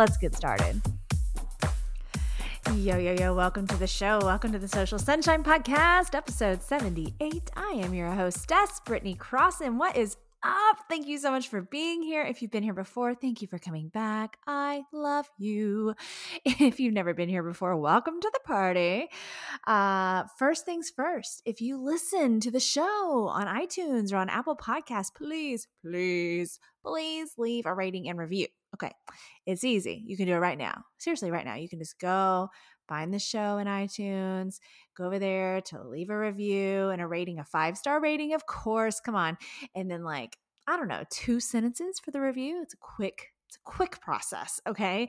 Let's get started. Yo, yo, yo, welcome to the show. Welcome to the Social Sunshine Podcast, episode 78. I am your hostess, Brittany Crossan What is up? Thank you so much for being here. If you've been here before, thank you for coming back. I love you. If you've never been here before, welcome to the party. Uh, first things first, if you listen to the show on iTunes or on Apple Podcasts, please, please, please leave a rating and review. Okay, it's easy. You can do it right now. Seriously, right now. You can just go find the show in iTunes, go over there to leave a review and a rating, a five star rating, of course. Come on. And then, like, I don't know, two sentences for the review. It's a quick, it's a quick process. Okay.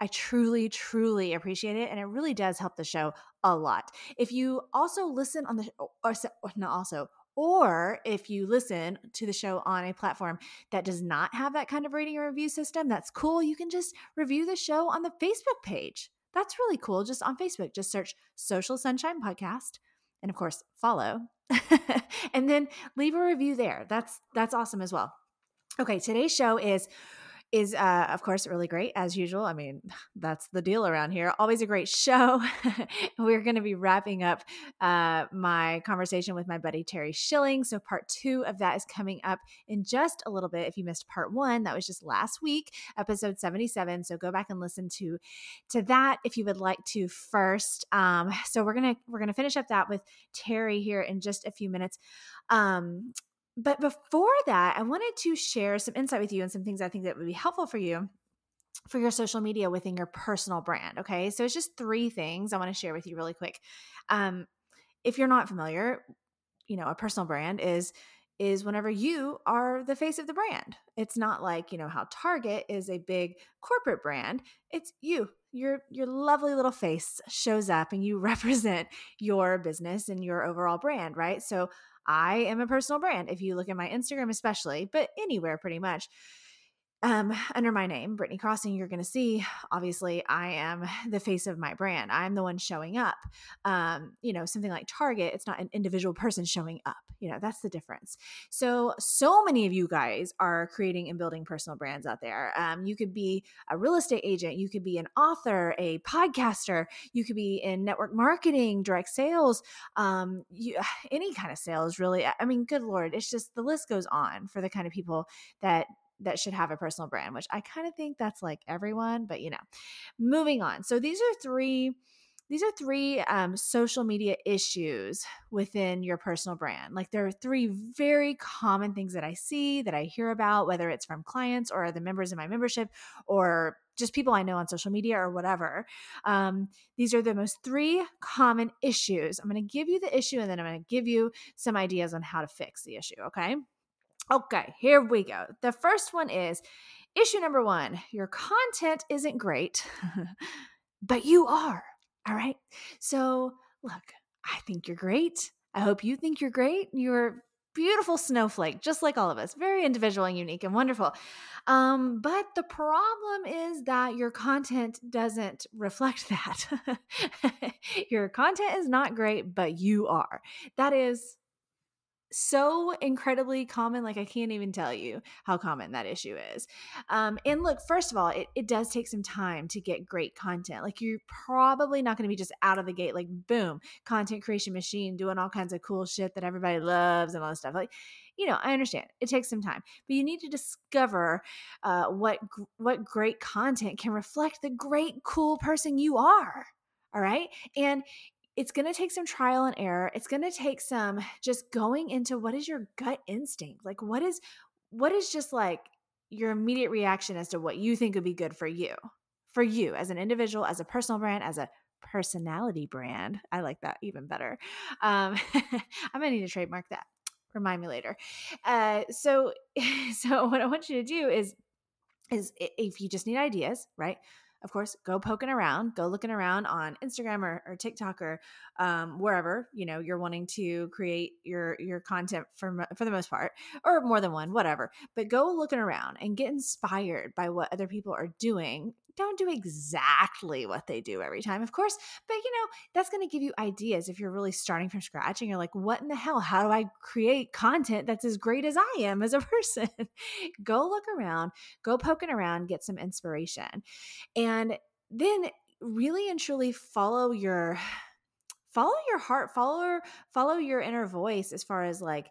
I truly, truly appreciate it. And it really does help the show a lot. If you also listen on the, or, or also, or if you listen to the show on a platform that does not have that kind of rating or review system, that's cool. You can just review the show on the Facebook page. That's really cool. Just on Facebook, just search Social Sunshine Podcast and of course, follow. and then leave a review there. That's that's awesome as well. Okay, today's show is is uh, of course really great as usual. I mean, that's the deal around here. Always a great show. We're going to be wrapping up uh, my conversation with my buddy Terry Schilling. So part two of that is coming up in just a little bit. If you missed part one, that was just last week, episode seventy seven. So go back and listen to to that if you would like to first. Um, so we're gonna we're gonna finish up that with Terry here in just a few minutes. Um, but before that, I wanted to share some insight with you and some things I think that would be helpful for you for your social media within your personal brand. Okay. So it's just three things I want to share with you really quick. Um, if you're not familiar, you know, a personal brand is is whenever you are the face of the brand. It's not like, you know, how Target is a big corporate brand. It's you. Your your lovely little face shows up and you represent your business and your overall brand, right? So I am a personal brand. If you look at my Instagram, especially, but anywhere pretty much, um, under my name, Brittany Crossan, you're going to see, obviously, I am the face of my brand. I'm the one showing up. Um, you know, something like Target, it's not an individual person showing up. You know, that's the difference. So, so many of you guys are creating and building personal brands out there. Um, you could be a real estate agent, you could be an author, a podcaster, you could be in network marketing, direct sales, um, you, any kind of sales, really. I mean, good Lord, it's just the list goes on for the kind of people that that should have a personal brand, which I kind of think that's like everyone, but you know, moving on. So these are three these are three um, social media issues within your personal brand. Like there are three very common things that I see that I hear about, whether it's from clients or the members in my membership or just people I know on social media or whatever. Um, these are the most three common issues. I'm going to give you the issue and then I'm going to give you some ideas on how to fix the issue. Okay. Okay, here we go. The first one is issue number one your content isn't great, but you are. All right. So, look, I think you're great. I hope you think you're great. You're beautiful snowflake, just like all of us, very individual and unique and wonderful. Um, but the problem is that your content doesn't reflect that. your content is not great, but you are. That is so incredibly common like i can't even tell you how common that issue is. Um, and look first of all it, it does take some time to get great content like you're probably not going to be just out of the gate like boom content creation machine doing all kinds of cool shit that everybody loves and all this stuff like you know i understand it takes some time but you need to discover uh, what what great content can reflect the great cool person you are all right? And it's going to take some trial and error. It's going to take some just going into what is your gut instinct? Like what is what is just like your immediate reaction as to what you think would be good for you? For you as an individual, as a personal brand, as a personality brand. I like that even better. Um, I'm gonna need to trademark that. Remind me later. Uh, so, so what I want you to do is is if you just need ideas, right? Of course, go poking around, go looking around on Instagram or, or TikTok or um, wherever you know you're wanting to create your your content for for the most part, or more than one, whatever. But go looking around and get inspired by what other people are doing don't do exactly what they do every time, of course, but you know, that's going to give you ideas if you're really starting from scratch and you're like, what in the hell? How do I create content that's as great as I am as a person? go look around, go poking around, get some inspiration. And then really and truly follow your follow your heart, follow follow your inner voice as far as like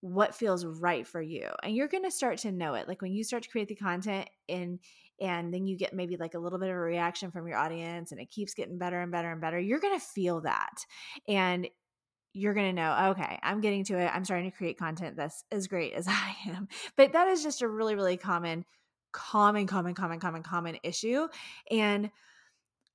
what feels right for you and you're going to start to know it like when you start to create the content and and then you get maybe like a little bit of a reaction from your audience and it keeps getting better and better and better you're going to feel that and you're going to know okay i'm getting to it i'm starting to create content that's as great as i am. But that is just a really really common common common common common common issue and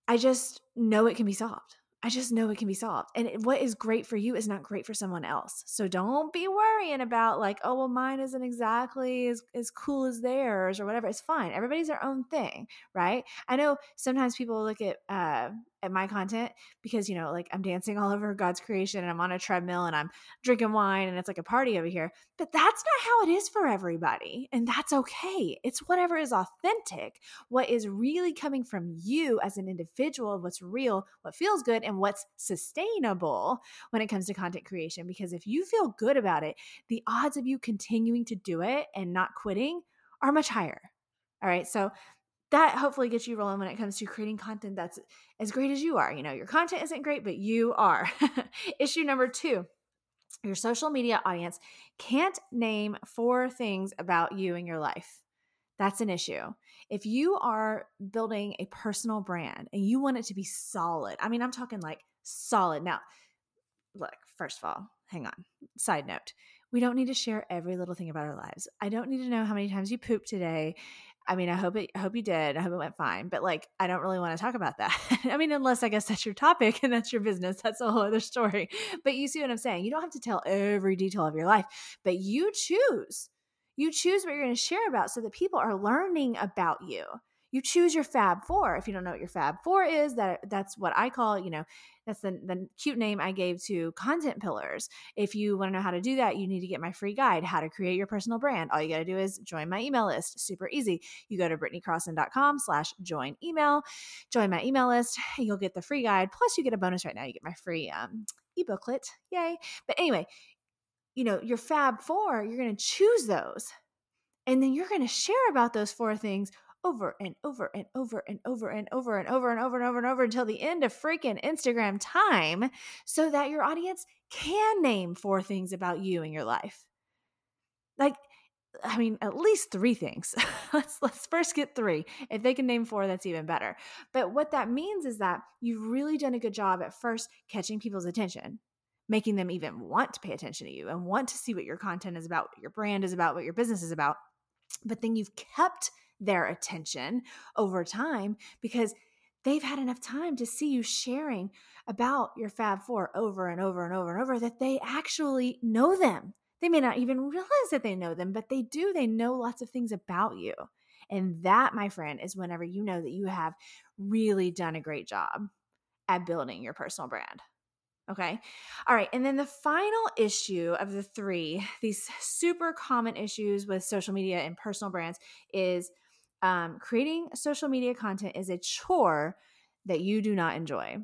i just know it can be solved I just know it can be solved. And what is great for you is not great for someone else. So don't be worrying about like, oh, well, mine isn't exactly as, as cool as theirs or whatever. It's fine. Everybody's their own thing, right? I know sometimes people look at uh, at my content because you know like i'm dancing all over god's creation and i'm on a treadmill and i'm drinking wine and it's like a party over here but that's not how it is for everybody and that's okay. It's whatever is authentic what is really coming from you as an individual what's real what feels good and what's sustainable when it comes to content creation because if you feel good about it the odds of you continuing to do it and not quitting are much higher. All right so that hopefully gets you rolling when it comes to creating content that's as great as you are. You know, your content isn't great, but you are. Issue number two your social media audience can't name four things about you in your life. That's an issue. If you are building a personal brand and you want it to be solid, I mean, I'm talking like solid. Now, look, first of all, hang on. Side note we don't need to share every little thing about our lives. I don't need to know how many times you pooped today. I mean, I hope it I hope you did. I hope it went fine. But like I don't really want to talk about that. I mean, unless I guess that's your topic and that's your business. That's a whole other story. But you see what I'm saying? You don't have to tell every detail of your life, but you choose. You choose what you're going to share about so that people are learning about you you choose your fab four if you don't know what your fab four is that that's what i call you know that's the, the cute name i gave to content pillars. If you want to know how to do that you need to get my free guide how to create your personal brand. All you got to do is join my email list. Super easy. You go to brittanycrossan.com slash join email join my email list you'll get the free guide. Plus you get a bonus right now. You get my free um, ebooklet. Yay. But anyway you know your fab four you're going to choose those and then you're going to share about those four things over and over and over and over and over and over and over and over and over until the end of freaking Instagram time so that your audience can name four things about you in your life. Like I mean, at least three things. let's let's first get three. If they can name four, that's even better. But what that means is that you've really done a good job at first catching people's attention, making them even want to pay attention to you and want to see what your content is about, what your brand is about, what your business is about. But then you've kept their attention over time because they've had enough time to see you sharing about your Fab Four over and over and over and over that they actually know them. They may not even realize that they know them, but they do. They know lots of things about you. And that, my friend, is whenever you know that you have really done a great job at building your personal brand. Okay. All right. And then the final issue of the three, these super common issues with social media and personal brands, is um, creating social media content is a chore that you do not enjoy.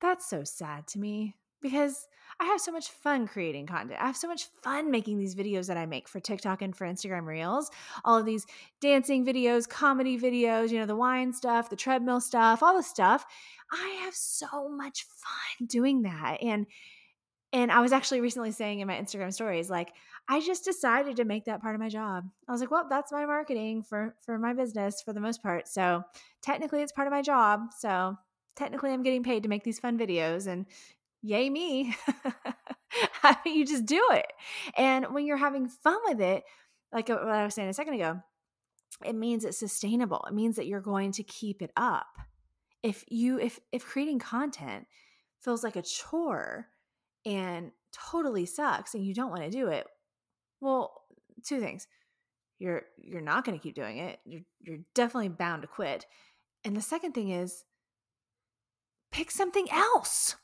That's so sad to me because I have so much fun creating content. I have so much fun making these videos that I make for TikTok and for Instagram Reels. All of these dancing videos, comedy videos, you know, the wine stuff, the treadmill stuff, all the stuff. I have so much fun doing that. And and I was actually recently saying in my Instagram stories, like, I just decided to make that part of my job. I was like, well, that's my marketing for for my business for the most part. So technically it's part of my job. So technically I'm getting paid to make these fun videos and yay me. you just do it. And when you're having fun with it, like uh, what I was saying a second ago, it means it's sustainable. It means that you're going to keep it up. If you if if creating content feels like a chore, and totally sucks and you don't want to do it, well, two things. you're you're not going to keep doing it. You're you're definitely bound to quit. And the second thing is pick something else.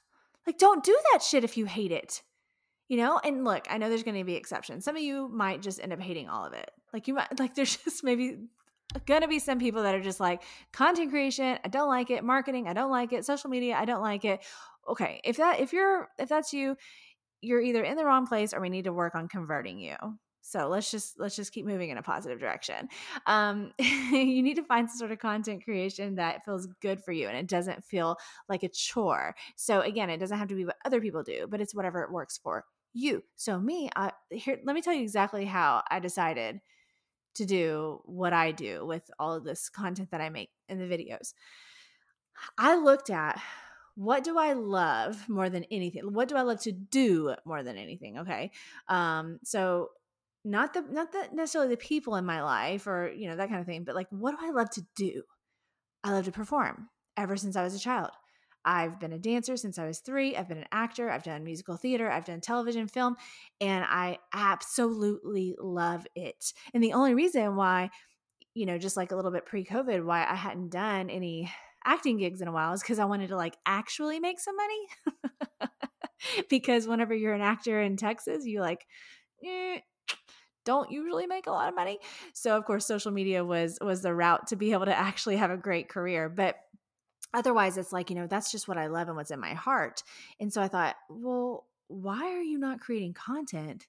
Like don't do that shit if you hate it. You know? And look, I know there's going to be exceptions. Some of you might just end up hating all of it. Like you might like there's just maybe going to be some people that are just like content creation, I don't like it, marketing, I don't like it, social media, I don't like it. Okay, if that if you're if that's you, you're either in the wrong place or we need to work on converting you. So let's just let's just keep moving in a positive direction. Um, you need to find some sort of content creation that feels good for you and it doesn't feel like a chore. So again it doesn't have to be what other people do but it's whatever it works for you. So me I, here let me tell you exactly how i decided to do what i do with all of this content that i make in the videos. I looked at what do I love more than anything? What do I love to do more than anything? Okay. Um, so not the not the necessarily the people in my life or, you know, that kind of thing, but like what do I love to do? I love to perform ever since I was a child. I've been a dancer since I was three. I've been an actor. I've done musical theater. I've done television, film, and I absolutely love it. And the only reason why, you know, just like a little bit pre COVID, why I hadn't done any acting gigs in a while is because I wanted to like actually make some money. because whenever you're an actor in Texas, you like eh, don't usually make a lot of money. So of course, social media was was the route to be able to actually have a great career. But otherwise, it's like you know that's just what I love and what's in my heart. And so I thought, well, why are you not creating content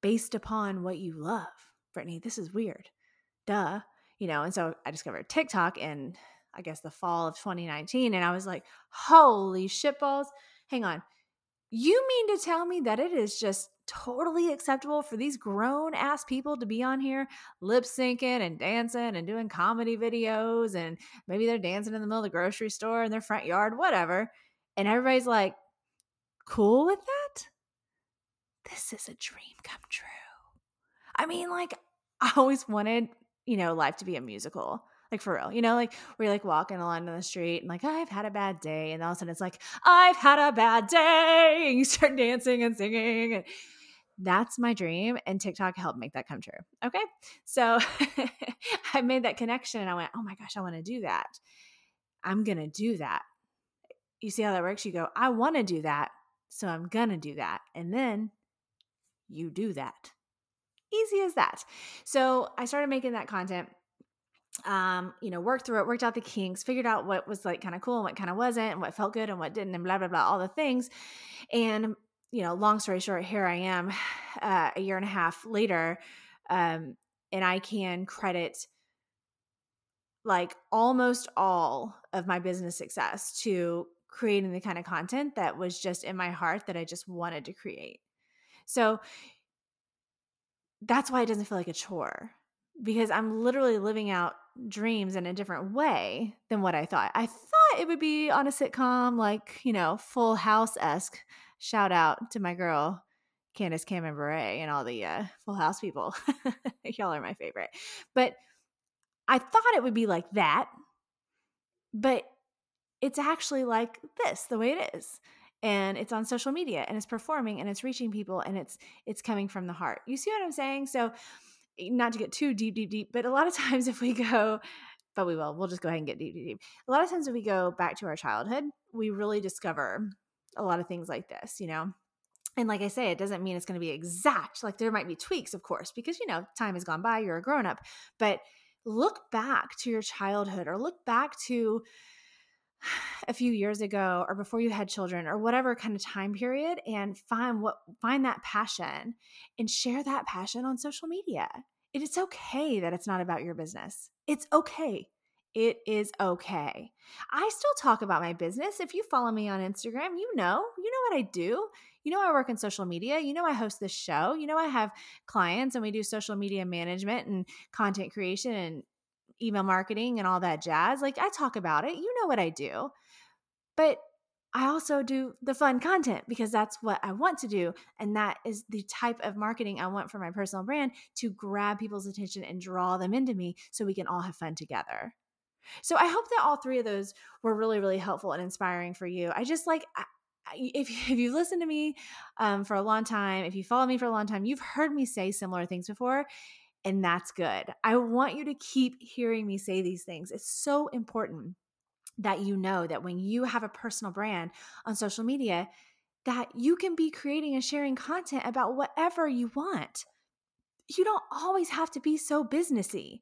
based upon what you love, Brittany? This is weird. Duh. You know, and so I discovered TikTok and I guess the fall of 2019. And I was like, holy shitballs. Hang on. You mean to tell me that it is just totally acceptable for these grown ass people to be on here lip syncing and dancing and doing comedy videos and maybe they're dancing in the middle of the grocery store in their front yard, whatever. And everybody's like, cool with that? This is a dream come true. I mean, like, I always wanted, you know, life to be a musical. Like for real, you know, like where you're like walking along the street and like, I've had a bad day. And all of a sudden it's like, I've had a bad day. And you start dancing and singing. And that's my dream. And TikTok helped make that come true. Okay. So I made that connection and I went, oh my gosh, I want to do that. I'm going to do that. You see how that works? You go, I want to do that. So I'm going to do that. And then you do that. Easy as that. So I started making that content um, you know, worked through it, worked out the kinks, figured out what was like kind of cool and what kind of wasn't, and what felt good and what didn't, and blah blah blah, all the things. And you know, long story short, here I am, uh, a year and a half later, um, and I can credit like almost all of my business success to creating the kind of content that was just in my heart that I just wanted to create. So that's why it doesn't feel like a chore because I'm literally living out dreams in a different way than what I thought. I thought it would be on a sitcom like, you know, Full House esque. Shout out to my girl, Candace Cameron Bure, and all the uh, Full House people. Y'all are my favorite. But I thought it would be like that. But it's actually like this, the way it is. And it's on social media and it's performing and it's reaching people and it's it's coming from the heart. You see what I'm saying? So Eh, not to get too deep, deep, deep, but a lot of times if we go, but we will, we'll just go ahead and get deep, deep, deep. A lot of times if we go back to our childhood, we really discover a lot of things like this, you know? And like I say, it doesn't mean it's going to be exact. Like there might be tweaks, of course, because, you know, time has gone by, you're a grown up. But look back to your childhood or look back to a few years ago or before you had children or whatever kind of time period and find what find that passion and share that passion on social media. It is okay that it's not about your business. It's okay. It is okay. I still talk about my business. If you follow me on Instagram, you know, you know what I do. You know, I work in social media. You know, I host this show. You know, I have clients and we do social media management and content creation and email marketing and all that jazz. Like I talk about it. You know what I do. But I also do the fun content because that's what I want to do. And that is the type of marketing I want for my personal brand to grab people's attention and draw them into me so we can all have fun together. So I hope that all three of those were really, really helpful and inspiring for you. I just like, if, if you've listened to me um, for a long time, if you follow me for a long time, you've heard me say similar things before. And that's good. I want you to keep hearing me say these things. It's so important that you know that when you have a personal brand on social media, that you can be creating and sharing content about whatever you want. You don't always have to be so businessy.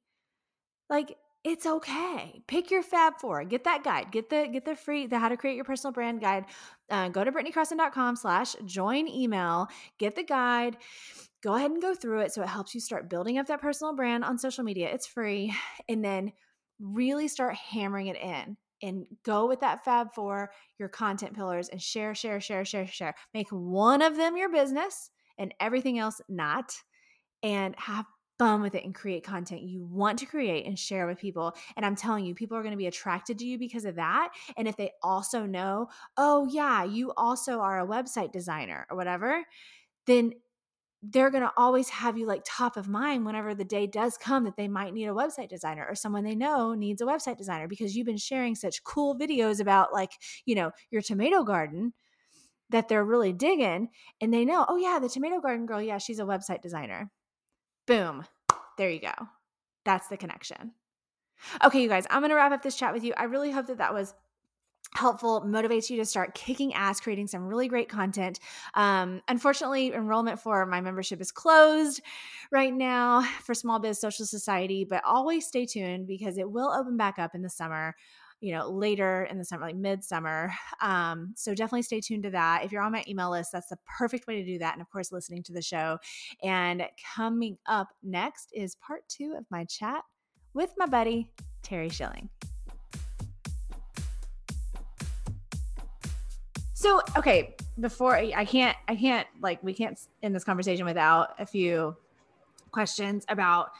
Like it's okay. Pick your Fab Four. Get that guide. Get the get the free the How to Create Your Personal Brand guide. Uh, go to brittanycrossan.com slash join email. Get the guide. Go ahead and go through it so it helps you start building up that personal brand on social media. It's free, and then really start hammering it in and go with that Fab Four, your content pillars, and share, share, share, share, share. Make one of them your business and everything else not, and have fun with it and create content you want to create and share with people. And I'm telling you, people are going to be attracted to you because of that. And if they also know, oh, yeah, you also are a website designer or whatever, then they're going to always have you like top of mind whenever the day does come that they might need a website designer or someone they know needs a website designer because you've been sharing such cool videos about like, you know, your tomato garden that they're really digging and they know, oh yeah, the tomato garden girl, yeah, she's a website designer. Boom. There you go. That's the connection. Okay, you guys, I'm going to wrap up this chat with you. I really hope that that was helpful motivates you to start kicking ass creating some really great content um, unfortunately enrollment for my membership is closed right now for small biz social society but always stay tuned because it will open back up in the summer you know later in the summer like midsummer um, so definitely stay tuned to that. If you're on my email list that's the perfect way to do that and of course listening to the show. And coming up next is part two of my chat with my buddy terry schilling. So, okay, before I can't, I can't like we can't end this conversation without a few questions about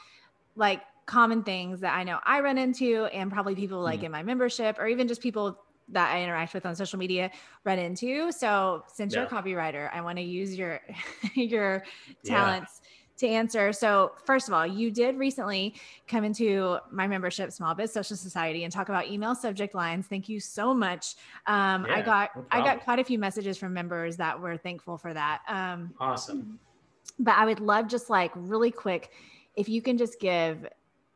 like common things that I know I run into, and probably people like mm. in my membership, or even just people that I interact with on social media run into. So, since yeah. you're a copywriter, I want to use your your talents to answer. So, first of all, you did recently come into my membership, Small Biz Social Society, and talk about email subject lines. Thank you so much. Um, yeah, I got no I got quite a few messages from members that were thankful for that. Um, awesome. But I would love just like really quick, if you can just give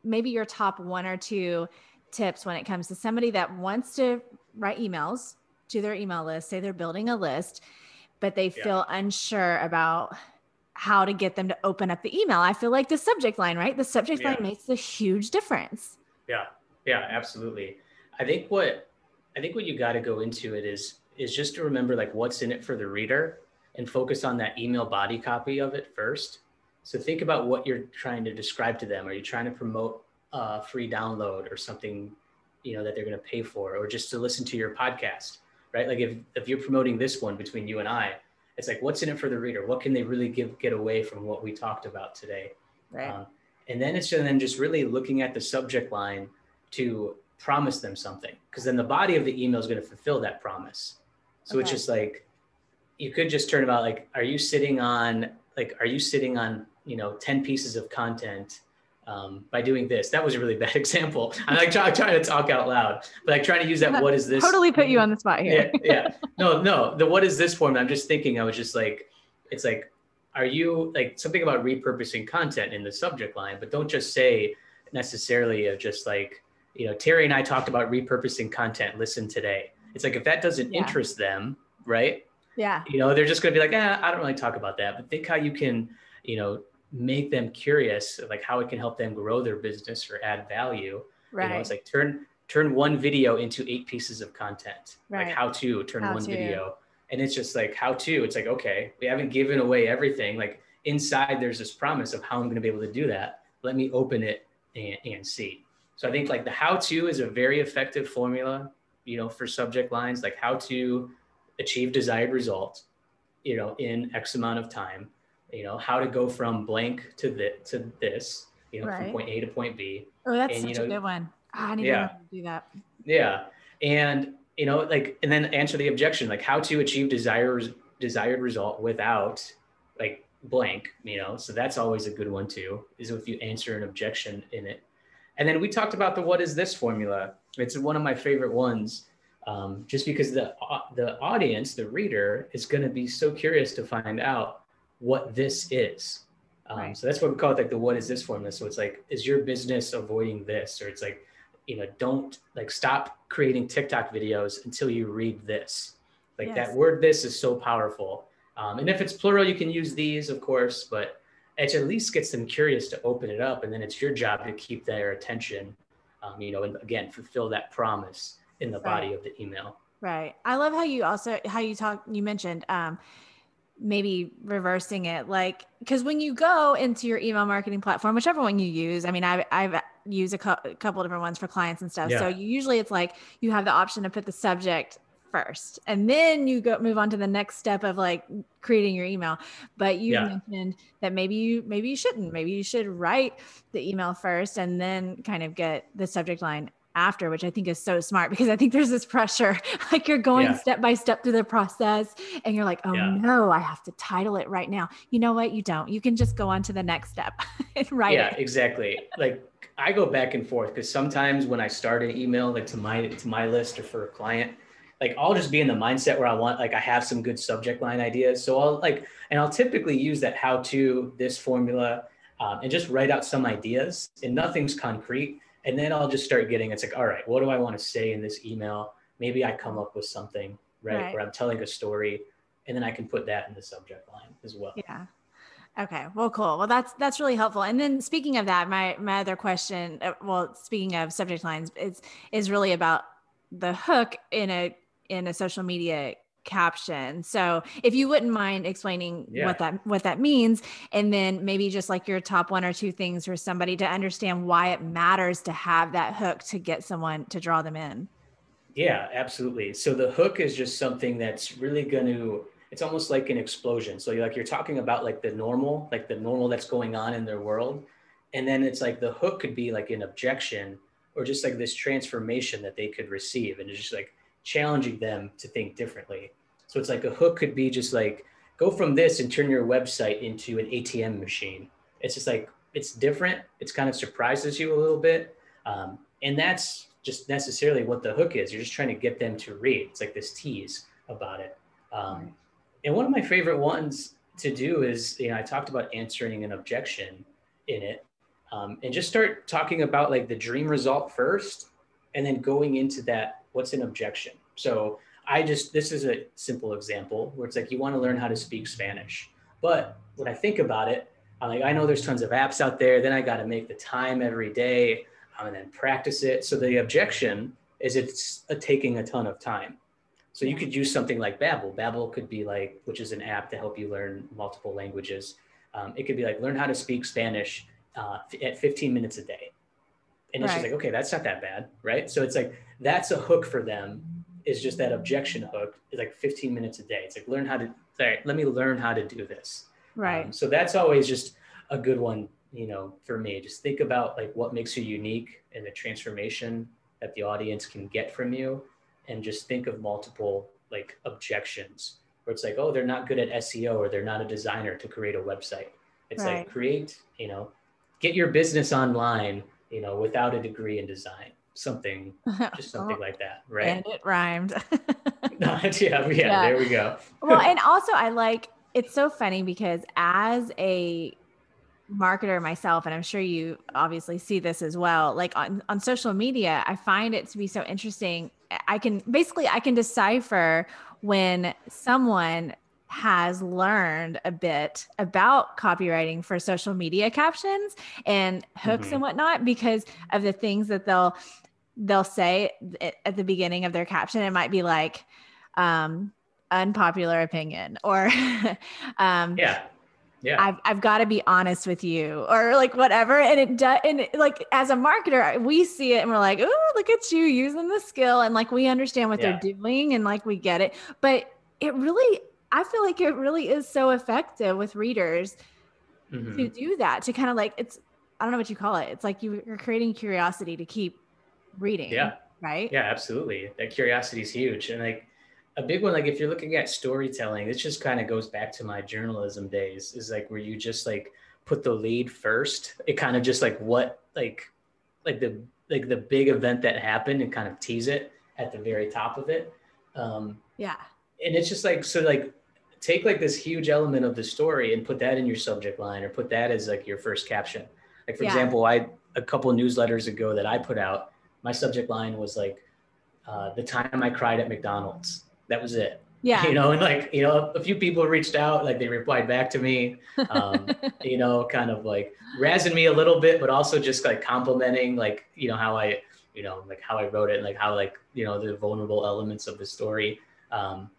maybe your top one or two tips when it comes to somebody that wants to write emails to their email list, say they're building a list, but they yeah. feel unsure about how to get them to open up the email. I feel like the subject line, right? The subject yeah. line makes a huge difference. Yeah. Yeah, absolutely. I think what I think what you got to go into it is is just to remember like what's in it for the reader and focus on that email body copy of it first. So think about what you're trying to describe to them. Are you trying to promote a free download or something, you know, that they're going to pay for, or just to listen to your podcast, right? Like if if you're promoting this one between you and I, it's like what's in it for the reader what can they really give get away from what we talked about today right. Um, and then it's then just really looking at the subject line to promise them something because then the body of the email is going to fulfill that promise so okay. it's just like you could just turn about like are you sitting on like are you sitting on you know 10 pieces of content um, by doing this. That was a really bad example. I'm like try, trying to talk out loud, but like trying to use that. What is this? Totally put you on the spot here. yeah, yeah. No, no. The what is this form? I'm just thinking. I was just like, it's like, are you like something about repurposing content in the subject line? But don't just say necessarily of just like, you know, Terry and I talked about repurposing content. Listen today. It's like if that doesn't yeah. interest them, right? Yeah. You know, they're just going to be like, eh, I don't really talk about that. But think how you can, you know, make them curious like how it can help them grow their business or add value. Right you know, it's like turn turn one video into eight pieces of content. Right. like how to turn how one to. video. And it's just like how to it's like okay we haven't given away everything. Like inside there's this promise of how i'm going to be able to do that. Let me open it and, and see. So i think like the how to is a very effective formula you know for subject lines. Like how to achieve desired results you know in x amount of time you know how to go from blank to the to this you know right. from point a to point b. Oh that's and, such you know, a good one. Oh, i need yeah. to do that. Yeah. And you know like and then answer the objection like how to achieve desired desired result without like blank you know? So that's always a good one too is if you answer an objection in it. And then we talked about the what is this formula. It's one of my favorite ones um, just because the uh, the audience the reader is going to be so curious to find out what this is. Um, right. So that's what we call it, like the what is this formula. So it's like, is your business avoiding this? Or it's like, you know, don't like stop creating TikTok videos until you read this. Like yes. that word this is so powerful. Um, and if it's plural, you can use these, of course, but it at least gets them curious to open it up. And then it's your job to keep their attention, um, you know, and again, fulfill that promise in the body of the email. Right. I love how you also, how you talk, you mentioned, um, maybe reversing it like because when you go into your email marketing platform whichever one you use i mean i've, I've used a, co- a couple different ones for clients and stuff yeah. so you, usually it's like you have the option to put the subject first and then you go move on to the next step of like creating your email but you yeah. mentioned that maybe you maybe you shouldn't maybe you should write the email first and then kind of get the subject line after, which I think is so smart because I think there's this pressure, like you're going yeah. step by step through the process and you're like, oh yeah. no, I have to title it right now. You know what? You don't. You can just go on to the next step and write yeah, it. exactly. Like I go back and forth because sometimes when I start an email like to my to my list or for a client, like I'll just be in the mindset where I want like I have some good subject line ideas. So I'll like and I'll typically use that how to this formula um, and just write out some ideas and nothing's concrete and then I'll just start getting it's like, all right, what do I want to say in this email? Maybe I come up with something, right? right. Where I'm telling a story and then I can put that in the subject line as well. Yeah. Okay. Well, cool. Well, that's that's really helpful. And then speaking of that, my my other question, uh, well, speaking of subject lines, is is really about the hook in a in a social media caption. So if you wouldn't mind explaining yeah. what that what that means and then maybe just like your top one or two things for somebody to understand why it matters to have that hook to get someone to draw them in. Yeah, absolutely. So the hook is just something that's really going to it's almost like an explosion. So you're like you're talking about like the normal, like the normal that's going on in their world and then it's like the hook could be like an objection or just like this transformation that they could receive and it's just like challenging them to think differently. So it's like a hook could be just like go from this and turn your website into an ATM machine. It's just like it's different. It's kind of surprises you a little bit, um, and that's just necessarily what the hook is. You're just trying to get them to read. It's like this tease about it. Um, and one of my favorite ones to do is, you know, I talked about answering an objection in it, um, and just start talking about like the dream result first, and then going into that what's an objection? So I just, this is a simple example where it's like you want to learn how to speak Spanish. But when I think about it, I'm like, I know there's tons of apps out there. Then I got to make the time every day um, and then practice it. So the objection is it's a, taking a ton of time. So you could use something like Babbel. Babbel could be like, which is an app to help you learn multiple languages. Um, it could be like learn how to speak Spanish uh, at 15 minutes a day. And it's just like, okay, that's not that bad, right? So it's like that's a hook for them. Is just that objection hook. It's like 15 minutes a day. It's like learn how to. Sorry, let me learn how to do this. Right. Um, so that's always just a good one, you know, for me. Just think about like what makes you unique and the transformation that the audience can get from you, and just think of multiple like objections where it's like, oh, they're not good at SEO or they're not a designer to create a website. It's right. like create, you know, get your business online you know, without a degree in design, something, just something oh, like that, right? And it rhymed. yeah, yeah, yeah, there we go. well, and also I like it's so funny because as a marketer myself and i'm sure you obviously see this as well like on, on social media i find it to be so interesting i can basically i can decipher when someone has learned a bit about copywriting for social media captions and hooks mm-hmm. and whatnot because of the things that they'll they'll say at the beginning of their caption. It might be like um unpopular opinion or um yeah. Yeah. I've, I've got to be honest with you or like whatever. And it does and it, like as a marketer we see it and we're like oh look at you using the skill. And like we understand what yeah. they're doing and like we get it. But it really I feel like it really is so effective with readers mm-hmm. to do that, to kind of like it's I don't know what you call it. It's like you, you're creating curiosity to keep reading. Yeah. Right. Yeah, absolutely. That curiosity is huge. And like a big one, like if you're looking at storytelling, this just kind of goes back to my journalism days, is like where you just like put the lead first. It kind of just like what like like the like the big event that happened and kind of tease it at the very top of it. Um yeah. And it's just like so like take like this huge element of the story and put that in your subject line or put that as like your first caption. Like for yeah. example, I a couple newsletters ago that I put out, my subject line was like uh, the time I cried at McDonald's. That was it. Yeah. You know, and like, you know, a few people reached out, like they replied back to me, um, you know, kind of like razzing me a little bit, but also just like complimenting, like, you know, how I, you know, like how I wrote it and like how, like, you know, the vulnerable elements of the story. Um,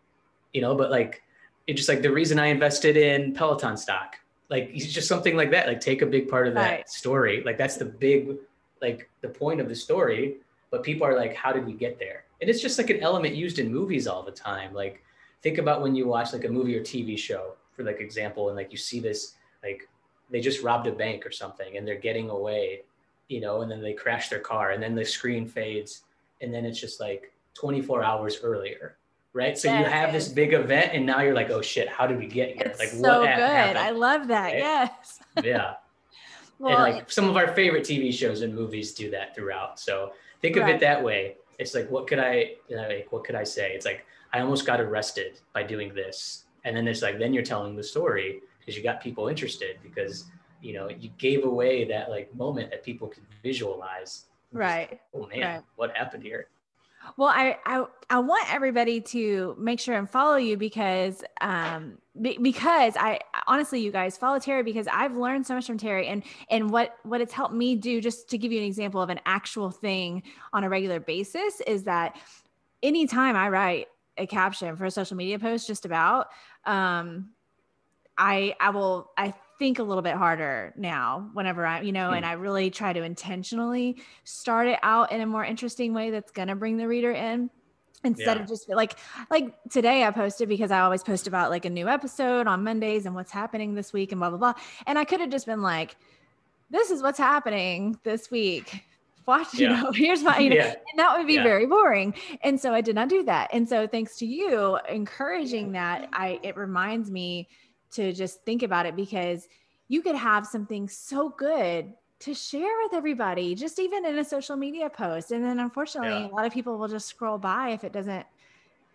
you know, but like, it's just like the reason I invested in Peloton stock, like it's just something like that, like take a big part of that right. story. Like that's the big, like the point of the story. But people are like, how did we get there? And it's just like an element used in movies all the time. Like, think about when you watch like a movie or TV show, for like example, and like you see this, like they just robbed a bank or something and they're getting away, you know, and then they crash their car and then the screen fades and then it's just like 24 hours earlier right? So you have this big event, and now you're like, oh shit, how did we get here? It's like, so what good. Happened? I love that. Right? Yes. yeah. well, and like some of our favorite TV shows and movies do that throughout. So think of it that way. It's like, what could I, you know, like, what could I say? It's like, I almost got arrested by doing this. And then it's like, then you're telling the story because you got people interested because, you know, you gave away that like moment that people could visualize. Right. oh man, right. what happened here? Well, I, I I want everybody to make sure and follow you because um be, because I honestly you guys follow Terry because I've learned so much from Terry and and what what it's helped me do just to give you an example of an actual thing on a regular basis is that anytime I write a caption for a social media post just about um I I will I think a little bit harder now whenever I, you know, mm. and I really try to intentionally start it out in a more interesting way that's going to bring the reader in instead yeah. of just like like today I posted because I always post about like a new episode on Mondays and what's happening this week and blah blah blah. And I could have just been like, this is what's happening this week. Watch, yeah. you know, here's my, you know, yeah. and that would be very boring. And so I did not do that. And so thanks to you encouraging that, I it reminds me to just think about it because you could have something so good to share with everybody, just even in a social media post. And then unfortunately, yeah. a lot of people will just scroll by if it doesn't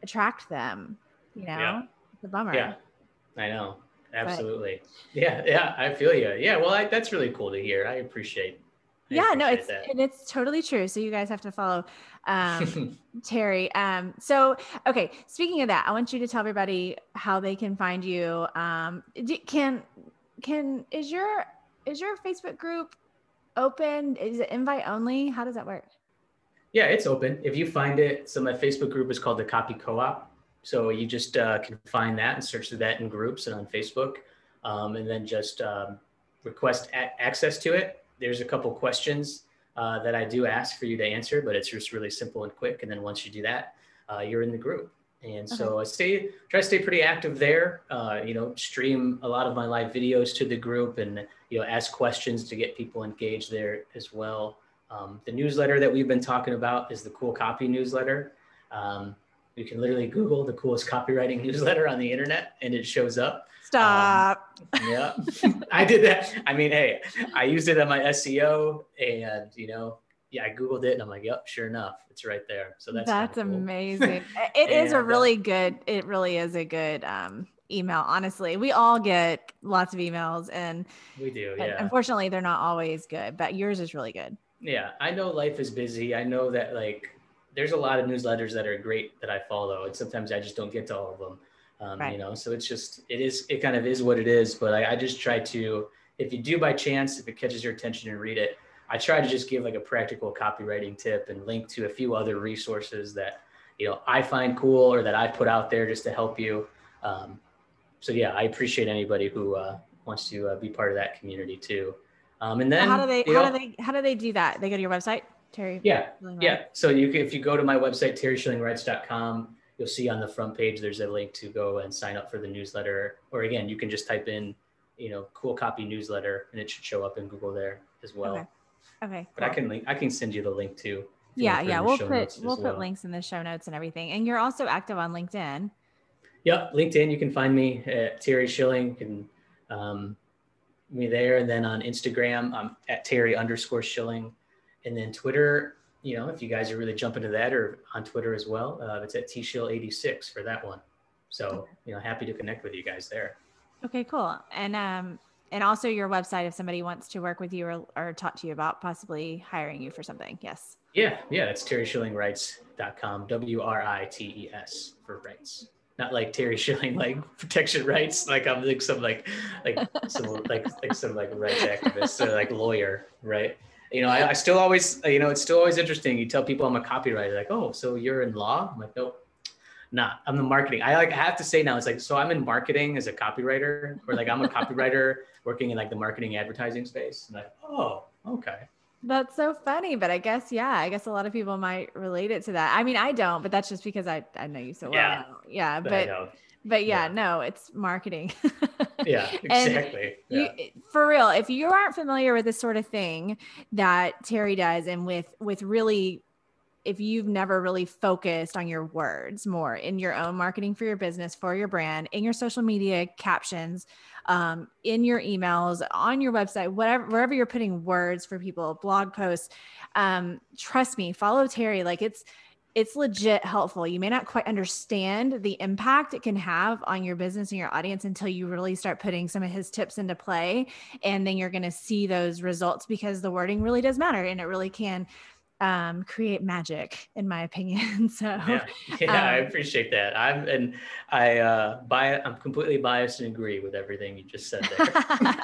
attract them. You know, yeah. it's a bummer. Yeah, I know. Absolutely. But, yeah. Yeah. I feel you. Yeah. Well, I, that's really cool to hear. I appreciate yeah no it's that. and it's totally true so you guys have to follow um, terry. Um, so okay speaking of that i want you to tell everybody how they can find you um, can can is your is your facebook group open? Is it invite only? How does that work? Yeah it's open. If you find it so my facebook group is called the copy co-op. So you just uh, can find that and search for that in groups and on facebook um, and then just um, request a- access to it there's a couple questions uh, that I do ask for you to answer, but it's just really simple and quick. And then once you do that, uh, you're in the group. And so okay. I stay, try to stay pretty active there. Uh, you know, stream a lot of my live videos to the group, and you know, ask questions to get people engaged there as well. Um, the newsletter that we've been talking about is the Cool Copy newsletter. Um, you can literally Google the coolest copywriting newsletter on the internet, and it shows up. Stop. Um, yeah, I did that. I mean, hey, I used it on my SEO, and you know, yeah, I googled it, and I'm like, yep, sure enough, it's right there. So that's that's cool. amazing. It and, is a uh, really good. It really is a good um, email. Honestly, we all get lots of emails, and we do. Yeah. Unfortunately, they're not always good, but yours is really good. Yeah, I know life is busy. I know that like there's a lot of newsletters that are great that I follow, and sometimes I just don't get to all of them. Um, right. You know, so it's just it is it kind of is what it is. But I, I just try to, if you do by chance, if it catches your attention and read it, I try to just give like a practical copywriting tip and link to a few other resources that you know I find cool or that I put out there just to help you. Um, so yeah, I appreciate anybody who uh, wants to uh, be part of that community too. Um, and then how do they how know, do they how do they do that? They go to your website, Terry. Yeah, yeah. So you can, if you go to my website terryschillingwrites.com you'll see on the front page there's a link to go and sign up for the newsletter. Or again, you can just type in, you know, cool copy newsletter and it should show up in Google there as well. Okay. Okay. But cool. I can link I can send you the link too. Yeah, yeah. We'll put we'll put links in the show notes and everything. And you're also active on LinkedIn. Yep, LinkedIn. You can find me at Terry Schilling. and um, me there, and then on Instagram, I'm at Terry underscore Schilling, and then Twitter you know, if you guys are really jumping to that or on Twitter as well, uh, it's at tshill86 for that one. So, you know, happy to connect with you guys there. Okay, cool. And um and also your website if somebody wants to work with you or, or talk to you about possibly hiring you for something. Yes. Yeah, yeah, it's terryschillingwrites.com, W R I T E S for rights. Not like Terry Schilling, like protection rights, like I'm like some like like some like like some like rights activist or like lawyer, right? You know, I, I still always, uh, you know, it's still always interesting. You tell people I'm a copywriter, like, oh, so you're in law? I'm like, nope, nah, I'm the marketing. I like I have to say now, it's like, so I'm in marketing as a copywriter, or like I'm a copywriter working in like the marketing advertising space. And like, oh, okay. That's so funny, but I guess yeah, I guess a lot of people might relate it to that. I mean, I don't, but that's just because I I know you so well. Yeah, yeah but but yeah, yeah, no, it's marketing. yeah, exactly. Yeah. You, for real, if you aren't familiar with this sort of thing that Terry does, and with with really if you've never really focused on your words more in your own marketing for your business, for your brand, in your social media captions, um, in your emails, on your website, whatever, wherever you're putting words for people, blog posts, um, trust me, follow Terry. Like it's, it's legit helpful. You may not quite understand the impact it can have on your business and your audience until you really start putting some of his tips into play. And then you're going to see those results because the wording really does matter and it really can um, create magic, in my opinion. so yeah, yeah um, I appreciate that. I'm and I uh, buy. I'm completely biased and agree with everything you just said there.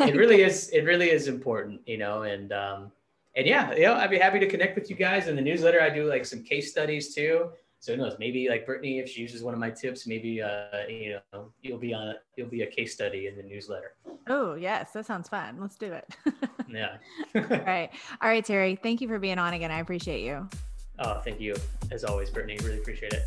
it really is. It really is important, you know. And um, and yeah, you know, I'd be happy to connect with you guys in the newsletter. I do like some case studies too. So who knows? Maybe like Britney, if she uses one of my tips, maybe uh, you know you'll be on you'll be a case study in the newsletter. Oh yes, that sounds fun. Let's do it. yeah. All right, all right, Terry. Thank you for being on again. I appreciate you. Oh, thank you as always, Britney. Really appreciate it.